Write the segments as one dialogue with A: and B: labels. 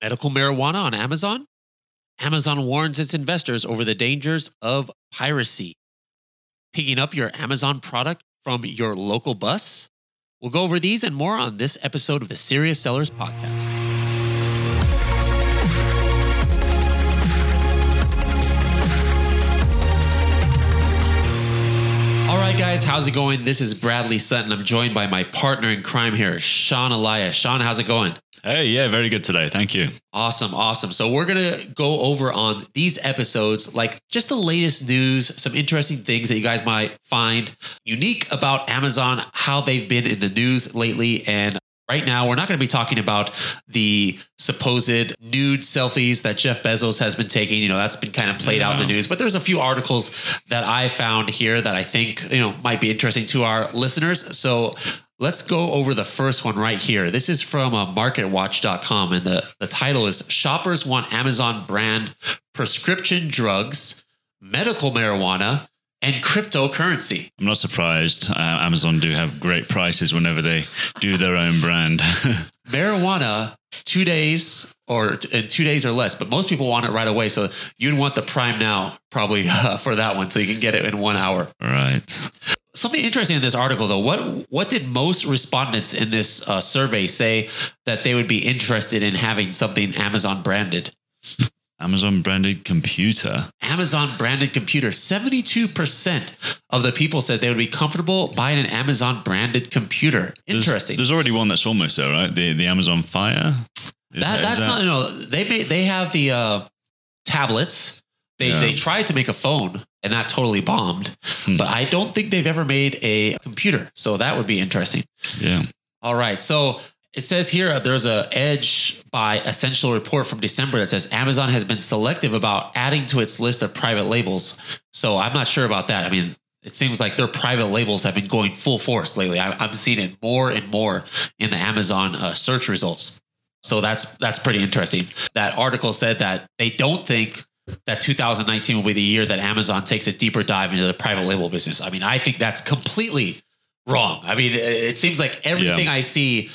A: Medical marijuana on Amazon? Amazon warns its investors over the dangers of piracy. Picking up your Amazon product from your local bus? We'll go over these and more on this episode of the Serious Sellers Podcast. All right, guys, how's it going? This is Bradley Sutton. I'm joined by my partner in crime here, Sean Elias. Sean, how's it going?
B: Hey, yeah, very good today. Thank you.
A: Awesome, awesome. So we're gonna go over on these episodes, like just the latest news, some interesting things that you guys might find unique about Amazon, how they've been in the news lately, and Right now, we're not going to be talking about the supposed nude selfies that Jeff Bezos has been taking. You know, that's been kind of played out in the news, but there's a few articles that I found here that I think, you know, might be interesting to our listeners. So let's go over the first one right here. This is from uh, marketwatch.com, and the, the title is Shoppers Want Amazon Brand Prescription Drugs, Medical Marijuana, and cryptocurrency.
B: I'm not surprised. Uh, Amazon do have great prices whenever they do their own brand.
A: Marijuana, two days or in two days or less, but most people want it right away. So you'd want the Prime now probably uh, for that one, so you can get it in one hour.
B: right.
A: Something interesting in this article, though, what what did most respondents in this uh, survey say that they would be interested in having something Amazon branded?
B: Amazon branded computer.
A: Amazon branded computer. 72% of the people said they would be comfortable buying an Amazon branded computer. Interesting.
B: There's, already one that's almost there, right? The the Amazon Fire. Is
A: that,
B: is
A: that's not no. They made they have the uh, tablets. They
B: Yeah.
A: they tried to make a phone and that totally bombed.
B: Hmm.
A: But I don't think they've ever made a computer. So that would be interesting.
B: Yeah.
A: All right. So it says here uh, there's a Edge by Ascential report from December that says Amazon has been selective about adding to its list of private labels. So I'm not sure about that. I mean, it seems like their private labels have been going full force lately. I, I'm seeing it more and more in the Amazon uh, search results. So that's that's pretty interesting. That article said that they don't think that 2019 will be the year that Amazon takes a deeper dive into the private label business. I mean, I think that's completely wrong. I mean, it- seems like everything I see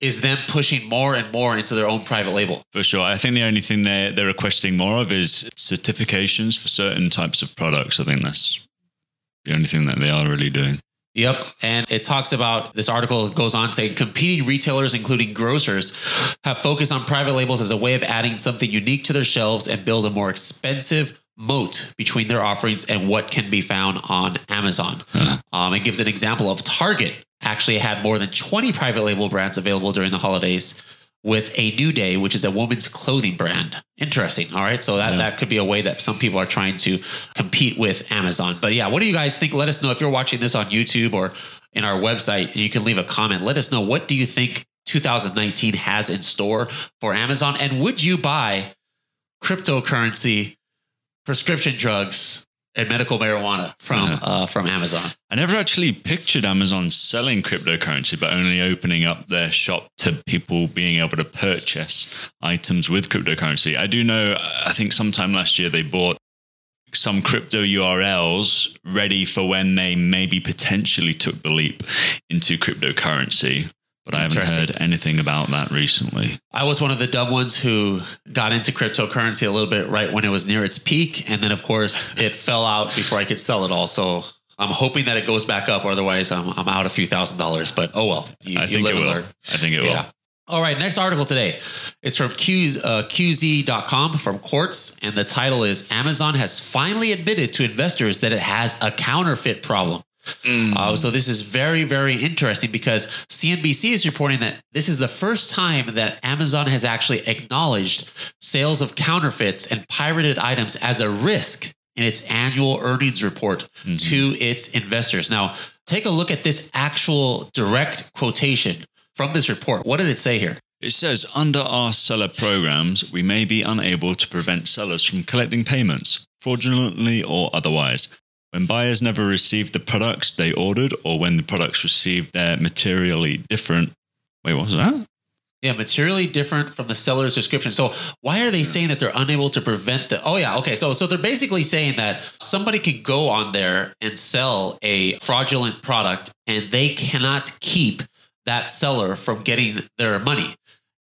A: is them pushing more and more into their own private label.
B: For sure. I think the only thing they're, they're requesting more of is certifications for certain types of products. I think that's the only thing that they are really doing.
A: Yep. And it talks about this article goes on saying competing retailers, including grocers, have focused on private labels as a way of adding something unique to their shelves and build a more expensive moat between their offerings and what can be found on Amazon. Um, it gives an example of Target actually had more than 20 private label brands available during the holidays with a new day, which is a woman's clothing brand. Interesting. All right. So that,
B: Yeah.
A: that could be a way that some people are trying to compete with Amazon. But yeah, what do you guys think? Let us know if you're watching this on YouTube or in our website. You can leave a comment. Let us know what do you think 2019 has in store for Amazon? And would you buy cryptocurrency, prescription drugs, and medical marijuana from
B: Yeah.
A: uh, from Amazon?
B: I never actually pictured Amazon selling cryptocurrency, but only opening up their shop to people being able to purchase items with cryptocurrency. I do know, I think sometime last year they bought some crypto URLs ready for when they maybe potentially took the leap into cryptocurrency. But I haven't heard anything about that recently.
A: I was one of the dumb ones who got into cryptocurrency a little bit right when it was near its peak. And then, of course, it fell out before I could sell it all. So I'm hoping that it goes back up. Otherwise, I'm, I'm out a few thousand dollars. But oh well. You,
B: I
A: you
B: think
A: live
B: it
A: and
B: will.
A: learn.
B: I think it
A: Yeah.
B: will.
A: All right, next article today. It's from Q, uh, QZ.com from Quartz, and the title is Amazon has finally admitted to investors that it has a counterfeit problem. Uh, so this is very, very interesting because CNBC is reporting that this is the first time that Amazon has actually acknowledged sales of counterfeits and pirated items as a risk in its annual earnings report to its investors. Now, take a look at this actual direct quotation from this report. What did it say here?
B: It says under our seller programs, we may be unable to prevent sellers from collecting payments, fraudulently or otherwise. When buyers never received the products they ordered or when the products received their materially different. Wait, what was that?
A: Yeah, materially different from the seller's description. So why are they saying that they're unable to prevent the? Oh yeah, okay. So so they're basically saying that somebody can go on there and sell a fraudulent product, and they cannot keep that seller from getting their money.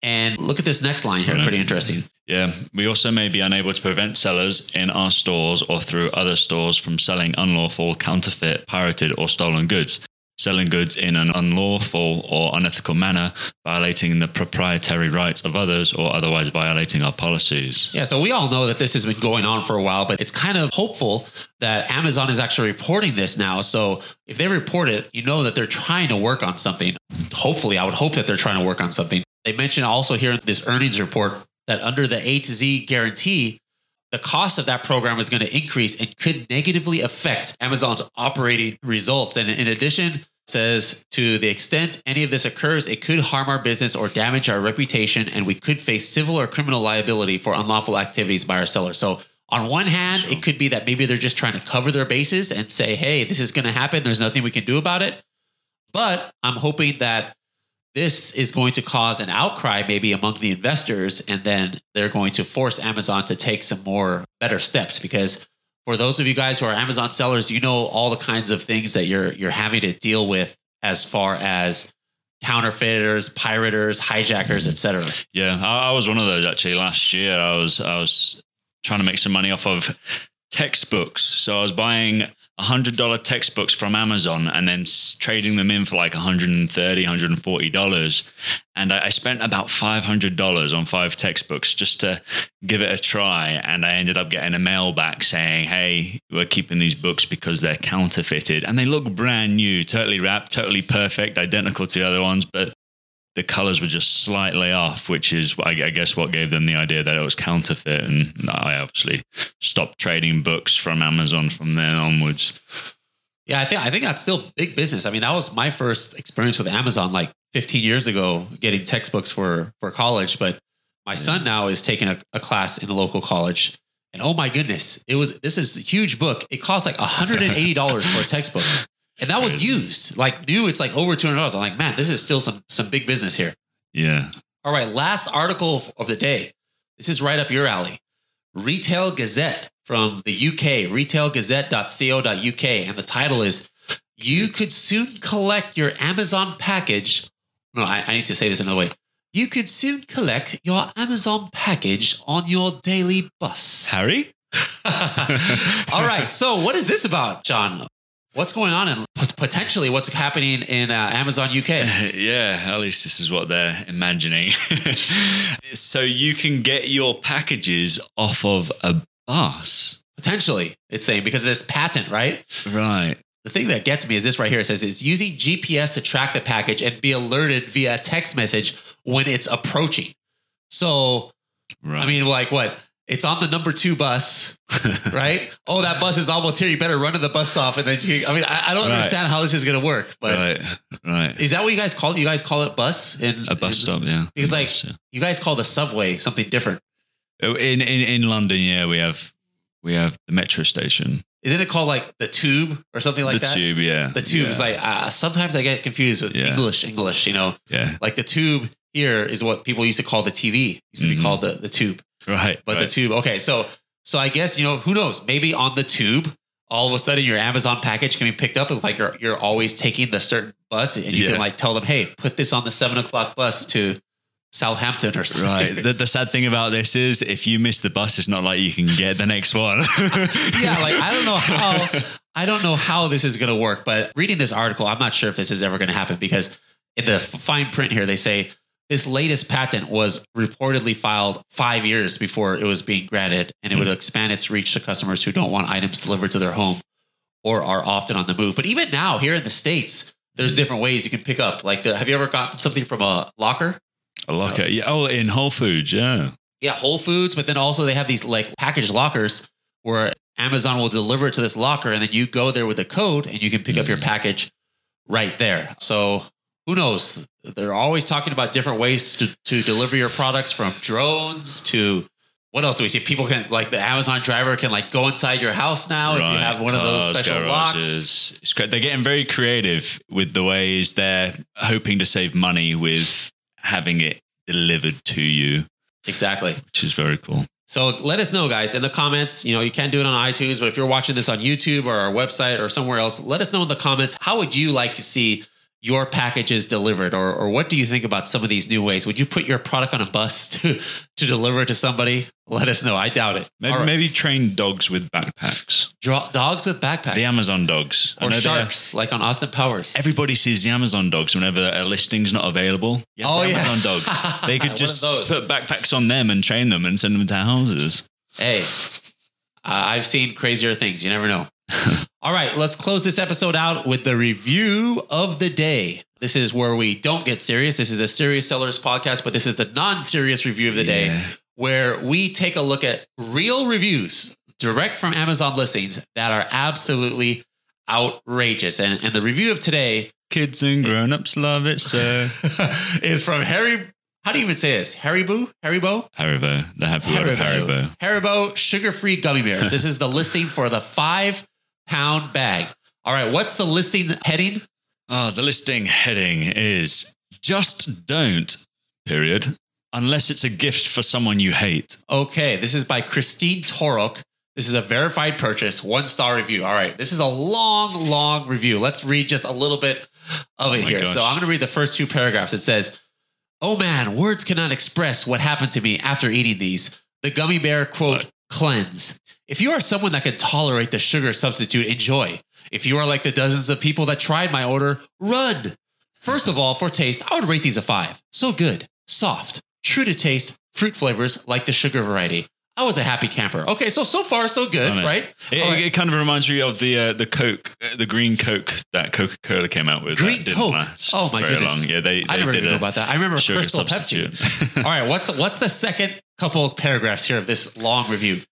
A: And look at this next line here, pretty interesting.
B: Yeah, we also may be unable to prevent sellers in our stores or through other stores from selling unlawful, counterfeit, pirated, or stolen goods. Selling goods in an unlawful or unethical manner, violating the proprietary rights of others, or otherwise violating our policies.
A: Yeah, so we all know that this has been going on for a while, but it's kind of hopeful that Amazon is actually reporting this now. So if they report it, you know that they're trying to work on something. Hopefully, I would hope that they're trying to work on something. They mentioned also here in this earnings report that under the A to Z guarantee, the cost of that program is going to increase and could negatively affect Amazon's operating results. And in addition, says to the extent any of this occurs, it could harm our business or damage our reputation, and we could face civil or criminal liability for unlawful activities by our sellers. So, on one hand,
B: Sure.
A: it could be that maybe they're just trying to cover their bases and say, hey, this is going to happen. There's nothing we can do about it. But I'm hoping that this is going to cause an outcry maybe among the investors and then they're going to force amazon to take some more better steps because for those of you guys who are amazon sellers you know all the kinds of things that you're you're having to deal with as far as counterfeiters pirators hijackers etc
B: Yeah, I, I was one of those actually. Last year, I was I was trying to make some money off of textbooks. So I was buying hundred dollar textbooks from Amazon and then trading them in for like $130, 140 dollars. And I, I spent about five hundred dollars on five textbooks just to give it a try. And I ended up getting a mail back saying, "Hey, we're keeping these books because they're counterfeited and they look brand new, totally wrapped, totally perfect, identical to the other ones, but." The colors were just slightly off, which is, I guess, what gave them the idea that it was counterfeit. And I obviously stopped trading books from Amazon from then onwards.
A: yeah i think i think that's still big business. I mean that was my first experience with amazon like 15 years ago getting textbooks for for college. But my son now is taking a, a class in the local college. And oh my goodness it was this is a huge book. It costs like $180 for a textbook and that was used. Like new it's like over $200 i'm like man this is still some some big business here.
B: Yeah.
A: all right last article of the day. This is right up your alley. Retail gazette from the uk retailgazette.co.uk and the title is you could soon collect your amazon package. No I, I need to say this another way. You could soon collect your amazon package on your daily bus.
B: Harry?
A: all right. So, what is this about, John? What's going on and potentially what's happening in uh, Amazon UK?
B: yeah, at least this is what they're imagining. so you can get your packages off of a bus.
A: Potentially, it's saying because of this patent, right?
B: Right.
A: The thing that gets me is this right here. It says it's using GPS to track the package and be alerted via text message when it's approaching. So,
B: Right.
A: I mean, like what? It's on the number two bus, right? oh, that bus is almost here. You better run to the bus stop, and then you. I mean, I, I don't
B: Right.
A: understand how this is going to work, but
B: right. Right.
A: is that what you guys call it? You guys call it bus in
B: A bus
A: in-
B: stop, yeah.
A: Because,
B: A
A: like,
B: bus, yeah.
A: You guys call the subway something different.
B: Oh, in, in in London, yeah, we have we have the metro station,
A: Isn't it called like the tube or something like
B: the
A: that?
B: tube, yeah,
A: The tube is like uh, sometimes I get confused with
B: Yeah.
A: English. English, you know,
B: yeah,
A: like the tube here is what people used to call the TV. Used to be
B: Mhm.
A: called the the tube,
B: right.
A: but
B: right.
A: the tube. Okay, so so I guess you know who knows? Maybe on the tube, all of a sudden your Amazon package can be picked up. It's like you're you're always taking the certain bus, and you
B: Yeah.
A: can like tell them, hey, put this on the seven o'clock bus to Southampton or something.
B: Right. The, the sad thing about this is, if you miss the bus, it's not like you can get the next one.
A: yeah, like I don't know how I don't know how this is going to work, but reading this article, I'm not sure if this is ever going to happen because in the fine print here they say this latest patent was reportedly filed 5 years before it was being granted and it would expand its reach to customers who don't want items delivered to their home or are often on the move. But even now here in the states, there's different ways you can pick up. Like the, have you ever gotten something from a locker?
B: A locker. Yeah. Oh, in Whole Foods. Yeah.
A: Yeah, Whole Foods, but then also they have these like package lockers where Amazon will deliver it to this locker and then you go there with a code and you can pick up your
B: Mhm.
A: package right there. So who knows? They're always talking about different ways to, to deliver your products from drones to what else do we see? People can like the Amazon driver can like go inside your house now if you have one of those special locks.
B: garages. It's great. They're getting very creative with the ways they're hoping to save money with having it delivered to you,
A: Exactly.
B: which is very cool.
A: So let us know, guys, in the comments. You know, you can't do it on iTunes, but if you're watching this on YouTube or our website or somewhere else, let us know in the comments. How would you like to see your package is delivered, or or what do you think about some of these new ways? Would you put your product on a bus to to deliver it to somebody? Let us know. I doubt it.
B: Maybe,
A: right.
B: maybe train dogs with backpacks.
A: Draw, dogs with backpacks.
B: The Amazon dogs.
A: Or
B: know they are-
A: sharks, like on Austin Powers.
B: Everybody sees the Amazon dogs whenever a listing's not available. Yeah,
A: Oh,
B: the
A: yeah.
B: Amazon dogs. They could just put backpacks on them and train them and send them to houses.
A: Hey, uh, I've seen crazier things. You never know. All right, let's close this episode out with the review of the day. This is where we don't get serious. This is a serious sellers podcast, but this is the non-serious review of the day where we take a look at real reviews direct from Amazon listings that are absolutely outrageous. And, and the review of today
B: Kids and grown-ups love it so.
A: is from Harry. How do you even say this? Haribo? Haribo?
B: Haribo, the happy of Haribo.
A: Haribo sugar-free gummy bears. This is the listing for the five-pound bag. All right, what's the listing heading?
B: Oh, the listing heading is just don't, period, unless it's a gift for someone you hate.
A: Okay, this is by Christine Torok. This is a verified purchase, one-star review. All right, this is a long, long review. Let's read just a little bit of it
B: Oh
A: here.
B: gosh.
A: So I'm going to read the first two paragraphs. It says, "Oh man, words cannot express what happened to me after eating these. The gummy bear quote? Cleanse. If you are someone that can tolerate the sugar substitute, enjoy. If you are like the dozens of people that tried my order, run. First of all, for taste, I would rate these a five. So good, soft, true to taste, fruit flavors like the sugar variety. I was a happy camper. Okay, so so far so good,
B: know.
A: right?
B: It,
A: right.
B: it kind of reminds me of the uh, the Coke, uh, the green Coke that Coca Cola came out with.
A: Green Coke? Oh, my goodness.
B: Long. Yeah, they,
A: I never
B: did a
A: about that. I remember Crystal Pepsi. All right, what's the what's the second couple of paragraphs here of this long review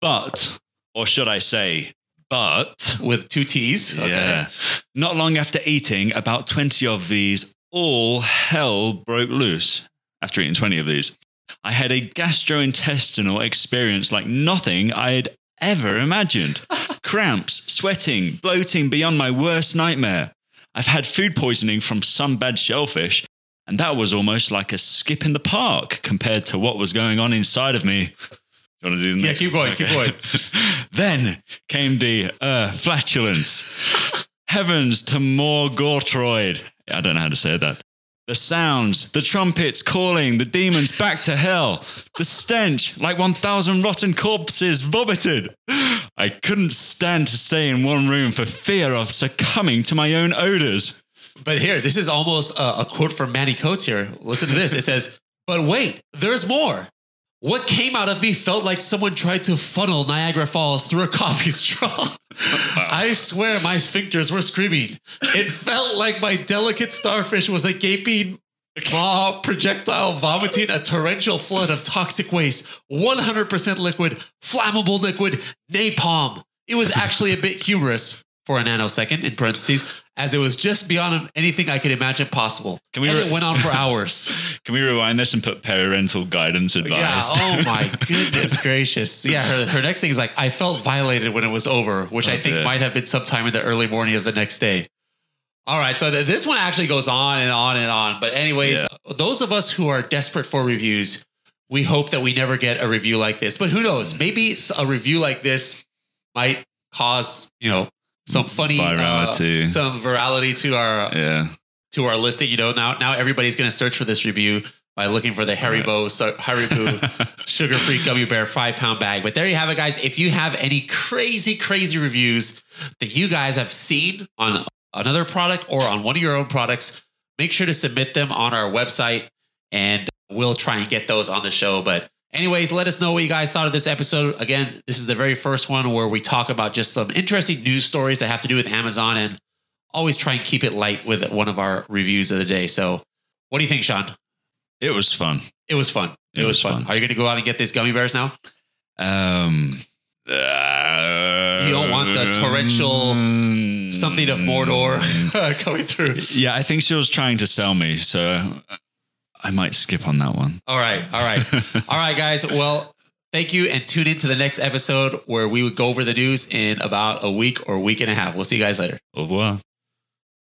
B: but, or should I say, but
A: with two T's? Okay.
B: Yeah. Not long after eating about 20 of these, all hell broke loose after eating 20 of these. I had a gastrointestinal experience like nothing I had ever imagined. Cramps, sweating, bloating beyond my worst nightmare. I've had food poisoning from some bad shellfish, and that was almost like a skip in the park compared to what was going on inside of me. Do you want to do the
A: Yeah, keep going, keep going.
B: then came the uh, flatulence. Heavens to more Gortroid. I don't know how to say that. The sounds, the trumpets calling the demons back to hell. The stench, like 1,000 rotten corpses vomited. I couldn't stand to stay in one room for fear of succumbing to my own odors.
A: But here, this is almost a, a quote from Manny Coates here. Listen to this. It says, But wait, there's more. What came out of me felt like someone tried to funnel Niagara Falls through a coffee straw. I swear my sphincters were screaming. It felt like my delicate starfish was a gaping claw projectile vomiting a torrential flood of toxic waste, 100% liquid, flammable liquid, napalm. It was actually a bit humorous for a nanosecond, in parentheses, as it was just beyond anything I could imagine possible.
B: Can we
A: and
B: re-
A: it went on for hours.
B: Can we rewind this and put parental guidance
A: yeah. Oh my goodness gracious. Yeah. Her, her next thing is like, I felt violated when it was over, which I
B: Oh,
A: think
B: dear.
A: might have been sometime in the early morning of the next day. All right. So th- this one actually goes on and on and on. But, anyways, those of us who are desperate for reviews, we hope that we never get a review like this. But who knows? Mm. Maybe a review like this might cause, you know, some funny uh, some virality to our
B: yeah.
A: to our listing. You know, now now everybody's going to search for this review by looking for the Haribo so, Haribo sugar-free gummy bear five pound bag. But there you have it, guys. If you have any crazy crazy reviews that you guys have seen on another product or on one of your own products, make sure to submit them on our website, and we'll try and get those on the show. But Anyways, let us know what you guys thought of this episode. Again, this is the very first one where we talk about just some interesting news stories that have to do with Amazon and always try and keep it light with one of our reviews of the day. So, what do you think, Sean?
B: It was fun.
A: It was fun. It,
B: It
A: was,
B: was
A: fun.
B: fun.
A: Are you going to go out and get these gummy bears now?
B: Um, uh,
A: You don't want the torrential Something of Mordor coming through.
B: Yeah, I think she was trying to sell me, so I might skip on that one.
A: All right. All right. All right, guys. Well, thank you and tune in to the next episode where we would go over the news in about a week or week and a half. We'll see you guys later.
B: Au revoir.